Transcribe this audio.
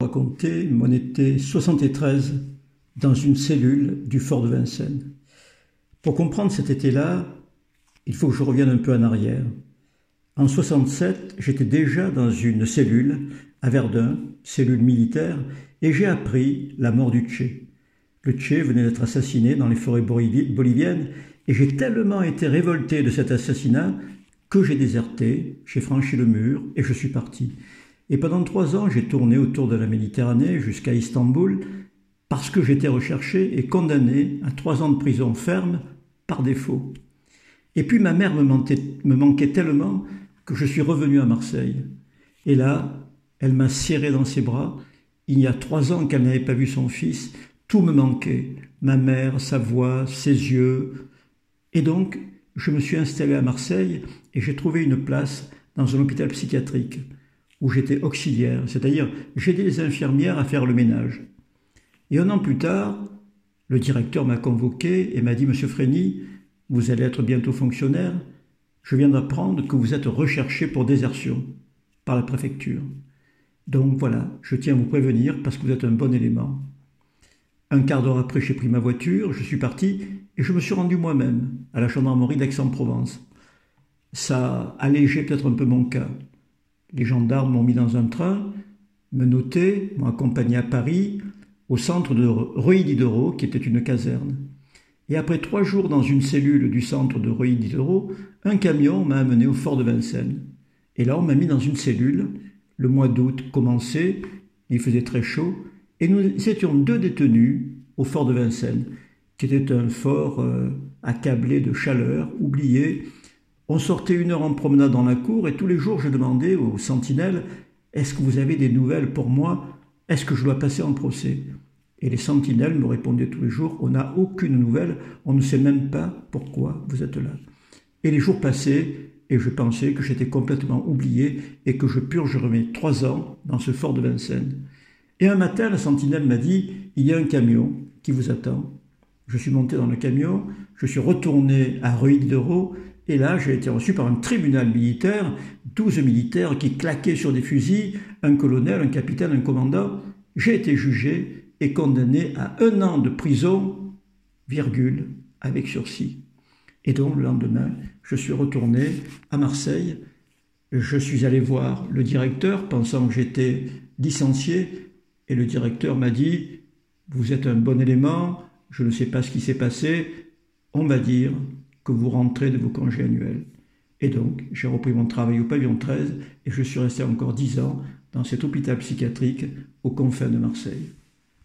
raconter mon été 73 dans une cellule du fort de Vincennes. Pour comprendre cet été-là, il faut que je revienne un peu en arrière. En 67, j'étais déjà dans une cellule à Verdun, cellule militaire, et j'ai appris la mort du Tché. Le Tché venait d'être assassiné dans les forêts boliviennes, et j'ai tellement été révolté de cet assassinat que j'ai déserté, j'ai franchi le mur et je suis parti. Et pendant trois ans, j'ai tourné autour de la Méditerranée jusqu'à Istanbul parce que j'étais recherché et condamné à trois ans de prison ferme par défaut. Et puis ma mère me manquait, me manquait tellement que je suis revenu à Marseille. Et là, elle m'a serré dans ses bras. Il y a trois ans qu'elle n'avait pas vu son fils. Tout me manquait. Ma mère, sa voix, ses yeux. Et donc, je me suis installé à Marseille et j'ai trouvé une place dans un hôpital psychiatrique où j'étais auxiliaire, c'est-à-dire j'aidais les infirmières à faire le ménage. Et un an plus tard, le directeur m'a convoqué et m'a dit Monsieur Frény, vous allez être bientôt fonctionnaire. Je viens d'apprendre que vous êtes recherché pour désertion par la préfecture. Donc voilà, je tiens à vous prévenir parce que vous êtes un bon élément. Un quart d'heure après, j'ai pris ma voiture, je suis parti et je me suis rendu moi-même à la gendarmerie d'Aix-en-Provence. Ça allégeait peut-être un peu mon cas. Les gendarmes m'ont mis dans un train, me notaient, m'ont accompagné à Paris, au centre de Reuilly diderot qui était une caserne. Et après trois jours dans une cellule du centre de Reuilly diderot un camion m'a amené au fort de Vincennes. Et là, on m'a mis dans une cellule. Le mois d'août commençait, il faisait très chaud, et nous étions deux détenus au fort de Vincennes, qui était un fort euh, accablé de chaleur, oublié, on sortait une heure en promenade dans la cour et tous les jours je demandais aux sentinelles Est-ce que vous avez des nouvelles pour moi? Est-ce que je dois passer en procès? Et les sentinelles me répondaient tous les jours On n'a aucune nouvelle, on ne sait même pas pourquoi vous êtes là. Et les jours passaient et je pensais que j'étais complètement oublié et que je purgerais trois ans dans ce fort de Vincennes. Et un matin, la sentinelle m'a dit Il y a un camion qui vous attend. Je suis monté dans le camion, je suis retourné à Reuilly d'Euro et là, j'ai été reçu par un tribunal militaire, douze militaires qui claquaient sur des fusils, un colonel, un capitaine, un commandant. J'ai été jugé et condamné à un an de prison, virgule, avec sursis. Et donc, le lendemain, je suis retourné à Marseille. Je suis allé voir le directeur, pensant que j'étais licencié, et le directeur m'a dit, vous êtes un bon élément, je ne sais pas ce qui s'est passé, on va dire vous rentrez de vos congés annuels. Et donc, j'ai repris mon travail au pavillon 13 et je suis resté encore dix ans dans cet hôpital psychiatrique aux confins de Marseille.